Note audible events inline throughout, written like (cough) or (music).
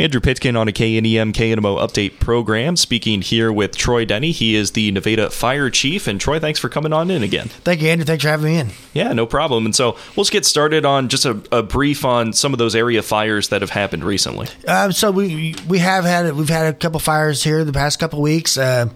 Andrew Pitkin on a KNEM KNMO update program, speaking here with Troy Denny. He is the Nevada Fire Chief. And Troy, thanks for coming on in again. Thank you, Andrew. Thanks for having me in. Yeah, no problem. And so we'll just get started on just a, a brief on some of those area fires that have happened recently. Uh, so we we have had we've had a couple fires here the past couple weeks. Uh,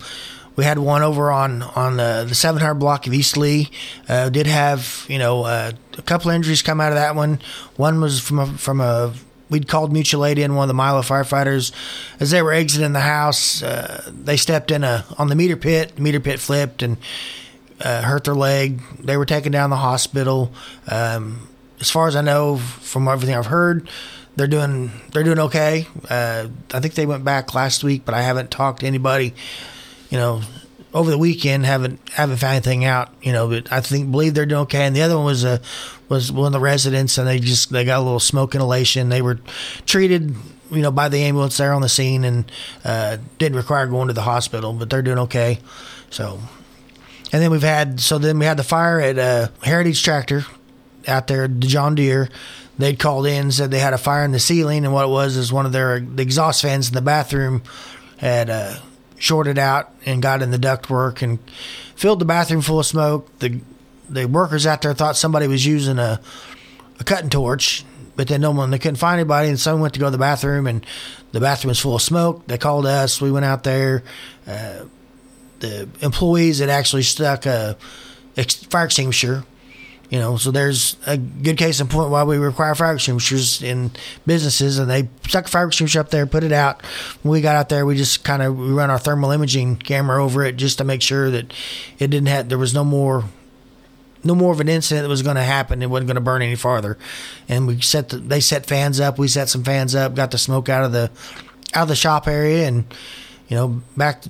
we had one over on on the, the 700 block of East Lee. Uh, did have you know uh, a couple injuries come out of that one. One was from a, from a we'd called mutual aid in one of the Milo firefighters as they were exiting the house. Uh, they stepped in a on the meter pit. The meter pit flipped and uh, hurt their leg. They were taken down to the hospital. Um, as far as I know, from everything I've heard, they're doing they're doing okay. Uh, I think they went back last week, but I haven't talked to anybody you know, over the weekend haven't haven't found anything out, you know, but I think believe they're doing okay. And the other one was a uh, was one of the residents, and they just they got a little smoke inhalation. They were treated, you know, by the ambulance there on the scene, and uh, didn't require going to the hospital, but they're doing okay. So, and then we've had so then we had the fire at uh, Heritage Tractor out there, the John Deere. They'd called in said they had a fire in the ceiling, and what it was is one of their the exhaust fans in the bathroom had. Uh, shorted out and got in the ductwork and filled the bathroom full of smoke. The the workers out there thought somebody was using a a cutting torch, but then no one they couldn't find anybody, and someone went to go to the bathroom and the bathroom was full of smoke. They called us. We went out there. Uh, the employees had actually stuck a fire extinguisher you know, so there's a good case in point why we require fire extinguishers in businesses, and they stuck a fire extinguisher up there, put it out. When we got out there, we just kind of we run our thermal imaging camera over it just to make sure that it didn't have there was no more no more of an incident that was going to happen. It wasn't going to burn any farther. And we set the, they set fans up. We set some fans up. Got the smoke out of the out of the shop area, and you know back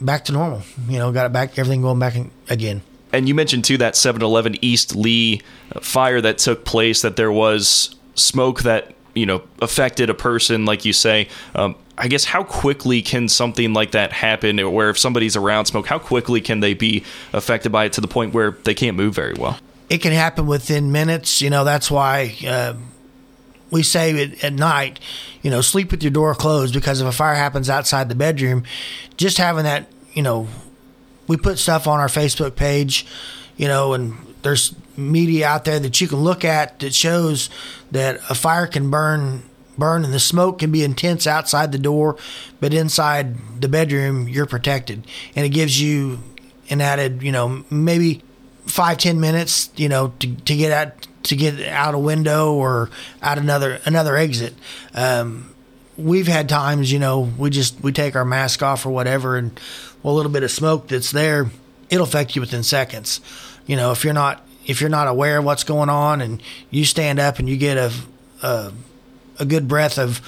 back to normal. You know, got it back everything going back again and you mentioned too that 7-Eleven East Lee fire that took place. That there was smoke that you know affected a person, like you say. Um, I guess how quickly can something like that happen? Where if somebody's around smoke, how quickly can they be affected by it to the point where they can't move very well? It can happen within minutes. You know that's why. Uh, we say at night, you know, sleep with your door closed because if a fire happens outside the bedroom, just having that, you know, we put stuff on our Facebook page, you know, and there's media out there that you can look at that shows that a fire can burn burn and the smoke can be intense outside the door, but inside the bedroom you're protected. And it gives you an added, you know, maybe five, ten minutes, you know, to, to get out to get out a window or out another another exit. Um, we've had times, you know, we just we take our mask off or whatever and well, a little bit of smoke that's there, it'll affect you within seconds. You know, if you're not if you're not aware of what's going on and you stand up and you get a a, a good breath of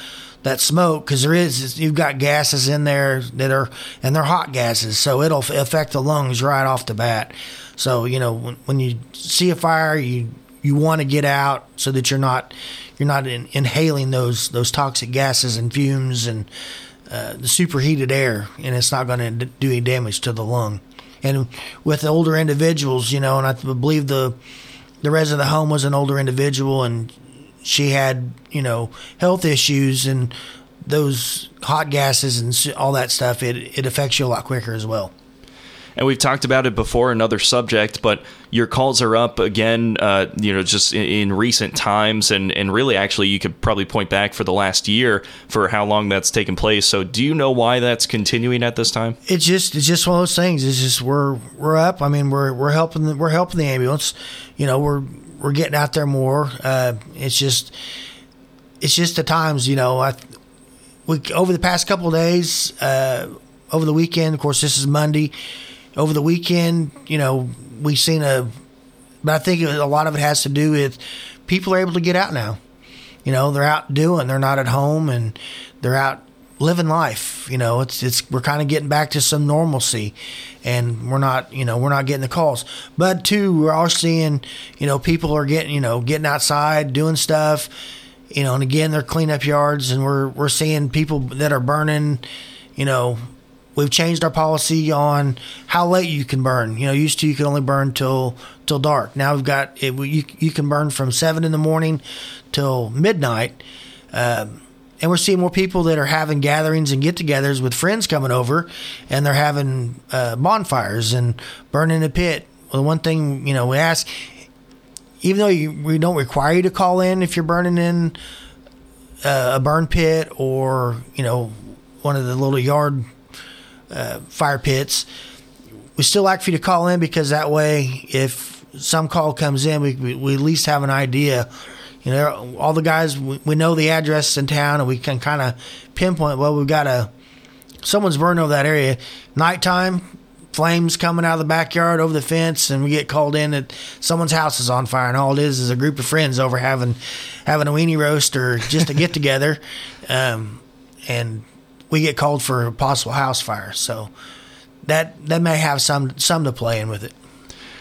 that smoke because there is you've got gases in there that are and they're hot gases so it'll affect the lungs right off the bat so you know when, when you see a fire you you want to get out so that you're not you're not in, inhaling those those toxic gases and fumes and uh, the superheated air, and it's not going to do any damage to the lung. And with older individuals, you know, and I believe the the resident of the home was an older individual, and she had you know health issues, and those hot gases and all that stuff, it it affects you a lot quicker as well and we've talked about it before, another subject, but your calls are up again, uh, you know, just in, in, recent times, and, and really, actually, you could probably point back for the last year for how long that's taken place. So, do you know why that's continuing at this time? It's just it's just one of those things. It's just we're we're up. I mean, we're we're helping the, we're helping the ambulance. You know, we're we're getting out there more. Uh, it's just it's just the times. You know, I we over the past couple of days. Uh, over the weekend, of course, this is Monday over the weekend, you know, we've seen a, but I think a lot of it has to do with people are able to get out now. You know, they're out doing, they're not at home and they're out living life. You know, it's, it's, we're kind of getting back to some normalcy and we're not, you know, we're not getting the calls. But two, we're all seeing, you know, people are getting, you know, getting outside, doing stuff, you know, and again, they're cleaning up yards and we're, we're seeing people that are burning, you know, We've changed our policy on how late you can burn. You know, used to you could only burn till till dark. Now we've got it, you you can burn from seven in the morning till midnight. Um, and we're seeing more people that are having gatherings and get-togethers with friends coming over, and they're having uh, bonfires and burning a pit. Well, the one thing you know we ask, even though you, we don't require you to call in if you're burning in uh, a burn pit or you know one of the little yard uh, fire pits, we still like for you to call in because that way, if some call comes in, we, we, we at least have an idea. You know, all the guys we, we know the address in town, and we can kind of pinpoint. Well, we've got a someone's burned over that area. Nighttime, flames coming out of the backyard over the fence, and we get called in that someone's house is on fire, and all it is is a group of friends over having having a weenie roast or just a get together, (laughs) um, and we get called for a possible house fire. So that that may have some some to play in with it.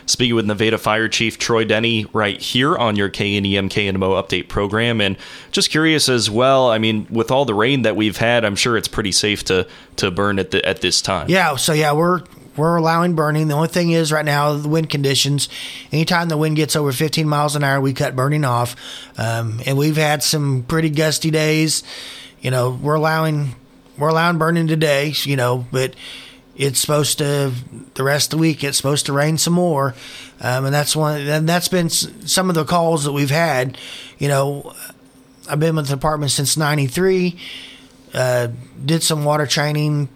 Speaking with Nevada Fire Chief Troy Denny right here on your KNEM KNMO update program, and just curious as well. I mean, with all the rain that we've had, I'm sure it's pretty safe to to burn at the, at this time. Yeah. So yeah, we're we're allowing burning. The only thing is right now the wind conditions. Anytime the wind gets over 15 miles an hour, we cut burning off. Um, and we've had some pretty gusty days. You know, we're allowing we're allowing burning today. You know, but it's supposed to the rest of the week it's supposed to rain some more um, and that's one and that's been some of the calls that we've had you know i've been with the department since 93 uh, did some water training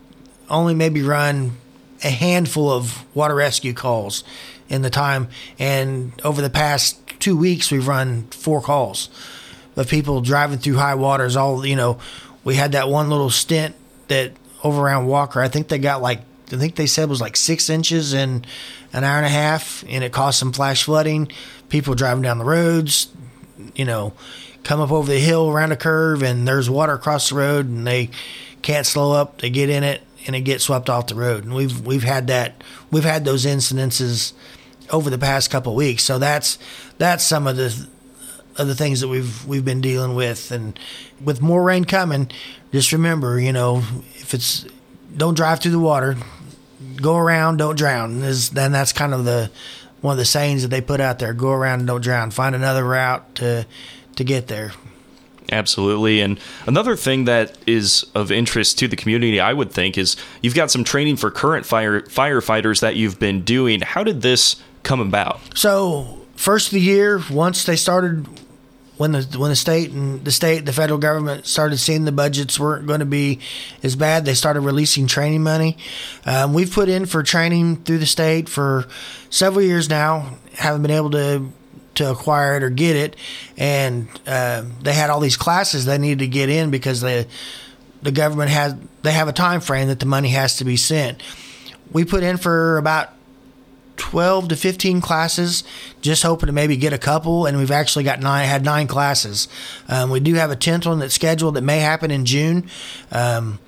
only maybe run a handful of water rescue calls in the time and over the past two weeks we've run four calls of people driving through high waters all you know we had that one little stint that over around walker i think they got like I think they said was like six inches in an hour and a half, and it caused some flash flooding. People driving down the roads, you know, come up over the hill around a curve, and there's water across the road, and they can't slow up. They get in it, and it gets swept off the road. And we've we've had that we've had those incidences over the past couple weeks. So that's that's some of the of the things that we've we've been dealing with, and with more rain coming, just remember, you know, if it's don't drive through the water go around, don't drown. Is then that's kind of the one of the sayings that they put out there: go around and don't drown. Find another route to to get there. Absolutely. And another thing that is of interest to the community, I would think, is you've got some training for current fire firefighters that you've been doing. How did this come about? So, first of the year, once they started when the when the state and the state the federal government started seeing the budgets weren't going to be as bad, they started releasing training money. Um, we've put in for training through the state for several years now. Haven't been able to to acquire it or get it, and uh, they had all these classes they needed to get in because the the government had they have a time frame that the money has to be sent. We put in for about 12 to 15 classes, just hoping to maybe get a couple. And we've actually got nine, had nine classes. Um, we do have a 10th one that's scheduled that may happen in June. Um,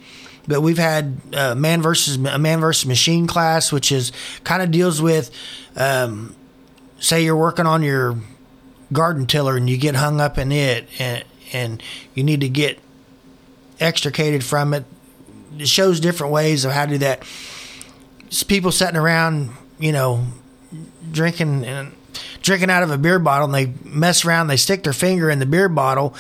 but we've had uh, man versus a man versus machine class, which is kind of deals with, um, say you're working on your garden tiller and you get hung up in it and, and you need to get extricated from it. It shows different ways of how to do that. It's people sitting around you know, drinking and drinking out of a beer bottle and they mess around, they stick their finger in the beer bottle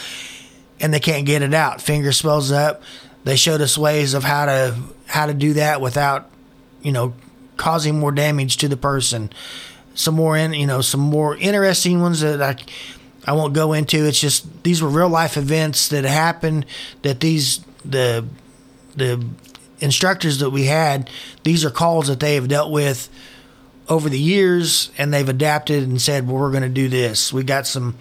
and they can't get it out. Finger swells up. They showed us ways of how to how to do that without, you know, causing more damage to the person. Some more in you know, some more interesting ones that I I won't go into. It's just these were real life events that happened that these the the instructors that we had, these are calls that they have dealt with over the years and they've adapted and said, well, we're going to do this. We got some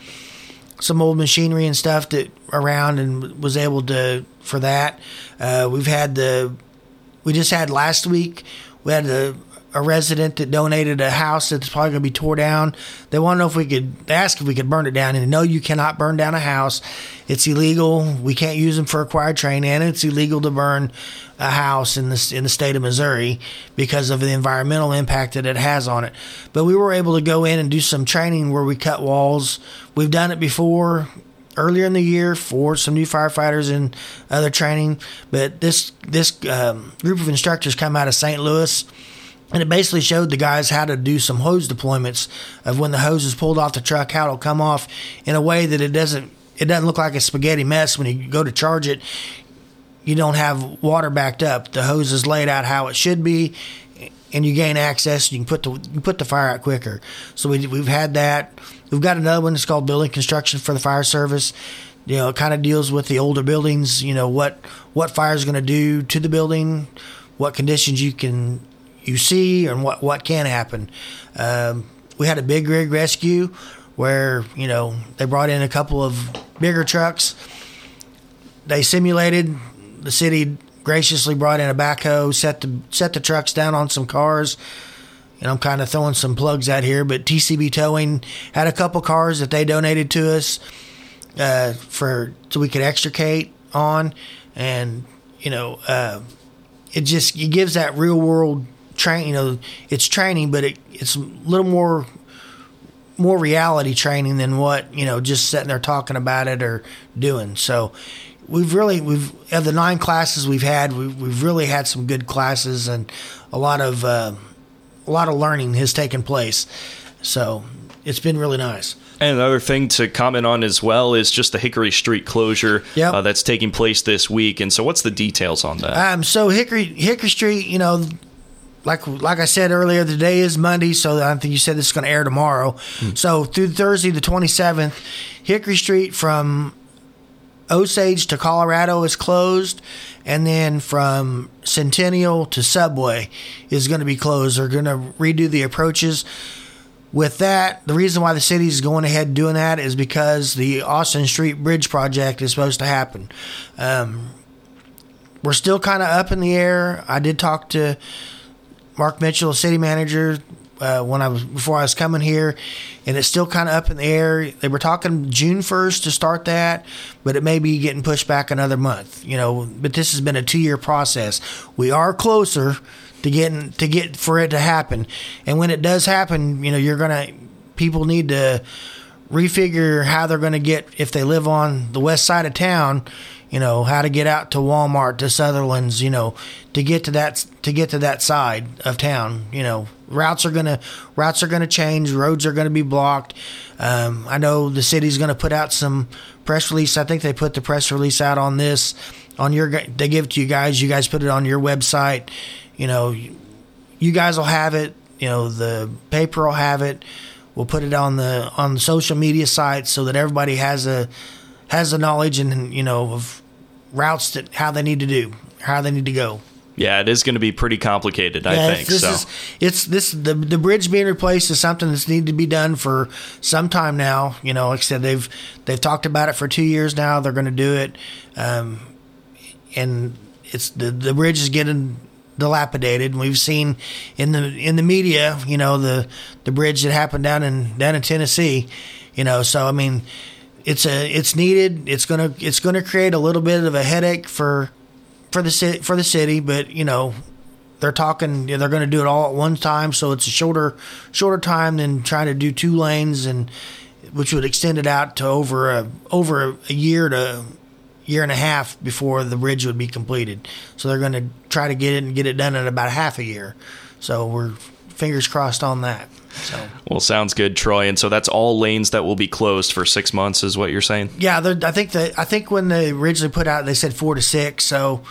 some old machinery and stuff that around and was able to for that. Uh, we've had the we just had last week. We had the a resident that donated a house that's probably going to be tore down. They want to know if we could ask if we could burn it down. And no, you cannot burn down a house. It's illegal. We can't use them for acquired training, and it's illegal to burn a house in the in the state of Missouri because of the environmental impact that it has on it. But we were able to go in and do some training where we cut walls. We've done it before earlier in the year for some new firefighters and other training. But this this um, group of instructors come out of St. Louis and it basically showed the guys how to do some hose deployments of when the hose is pulled off the truck, how it'll come off in a way that it doesn't it doesn't look like a spaghetti mess when you go to charge it. You don't have water backed up. The hose is laid out how it should be, and you gain access. You can put the you put the fire out quicker. So we, we've had that. We've got another one that's called building construction for the fire service. You know, it kind of deals with the older buildings. You know what what fire is going to do to the building, what conditions you can you see, and what what can happen. Um, we had a big rig rescue where you know they brought in a couple of bigger trucks. They simulated the city graciously brought in a backhoe, set the set the trucks down on some cars. And I'm kind of throwing some plugs out here, but TCB Towing had a couple cars that they donated to us uh, for so we could extricate on, and you know, uh, it just it gives that real world train. You know, it's training, but it, it's a little more more reality training than what you know just sitting there talking about it or doing. So we've really we've of the nine classes we've had we've, we've really had some good classes and a lot of uh, a lot of learning has taken place. So it's been really nice. And another thing to comment on as well is just the Hickory Street closure Yep. uh, that's taking place this week. And so, what's the details on that? Um, so Hickory Hickory Street, you know, like like I said earlier, today is Monday, so I think you said this is going to air tomorrow. So through Thursday the twenty seventh, Hickory Street from Osage to Colorado is closed, and then from Centennial to Subway is going to be closed. They're going to redo the approaches. With that, the reason why the city is going ahead doing that is because the Austin Street Bridge project is supposed to happen. Um, we're still kind of up in the air. I did talk to Mark Mitchell, city manager, uh, when I was before I was coming here, and it's still kind of up in the air. They were talking June first to start that, but it may be getting pushed back another month. You know, but this has been a two year process. We are closer to getting to get for it to happen, and when it does happen, you know, you're gonna people need to refigure how they're going to get if they live on the west side of town you know how to get out to Walmart to Sutherland's you know to get to that to get to that side of town you know. Routes are to routes are to change roads are to be blocked. Um, I know the city's to put out some press release. I think they put the press release out on this on your they give it to you guys. You guys put it on your website. You know you guys will have it. You know the paper will have it. We'll put it on the on the social media sites so that everybody has a has the knowledge and you know of routes that how they need to do how they need to go yeah, it is going to be pretty complicated, I think. this So, is it's this the the bridge being replaced is something that's needed to be done for some time now. You know, like I said, they've they've talked about it for two years now. They're going to do it, um, and it's the the bridge is getting dilapidated. And we've seen in the in the media, you know, the the bridge that happened down in down in Tennessee. You know, so I mean, it's a it's needed. It's gonna it's gonna create a little bit of a headache for for the city for the city, but you know they're talking they're going to do it all at one time so it's a shorter shorter time than trying to do two lanes and which would extend it out to over a over a year to year and a half before the bridge would be completed. So they're going to try to get it and get it done in about half a year. So we're fingers crossed on that so well, sounds good, Troy. And so that's all lanes that will be closed for six months, is what you're saying? yeah i think that i think when they originally put out they said four to six so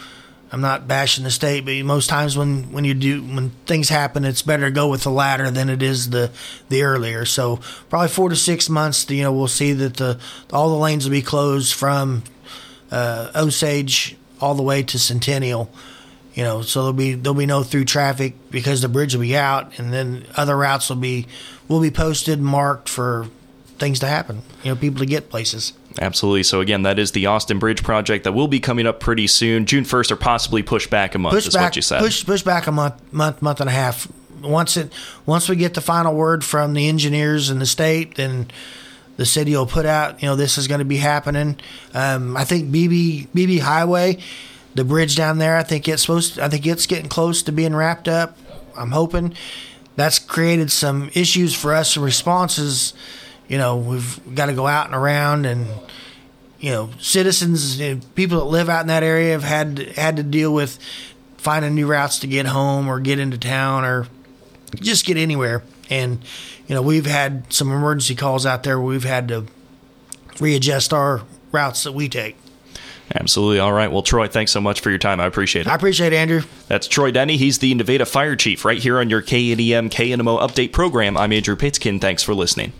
i'm not bashing the state but most times when when you do when things happen it's better to go with the latter than it is the the earlier so probably four to six months you know we'll see that the all the lanes will be closed from uh, osage all the way to centennial you know so there'll be there'll be no through traffic because the bridge will be out and then other routes will be will be posted marked for things to happen you know people to get places Absolutely. So, again, that is the Austin Bridge project that will be coming up pretty soon, June 1st, or possibly pushed back a month, push is back what you said. push push back a month month month and a half once it once we get the final word from the engineers and the state then the city will put out you know this is going to be happening um, i think bb bb highway the bridge down there i think it's supposed i think it's getting close to being wrapped up i'm hoping that's created some issues for us and responses you know we've got to go out and around and you know, citizens, you know, people that live out in that area have had had to deal with finding new routes to get home or get into town or just get anywhere. And you know, we've had some emergency calls out there. Where we've had to readjust our routes that we take. Absolutely. All right. Well, Troy, thanks so much for your time. I appreciate it. I appreciate it, Andrew. That's Troy Denny. He's the Nevada Fire Chief right here on your KNEM KNMO update program. I'm Andrew Pitkin. Thanks for listening.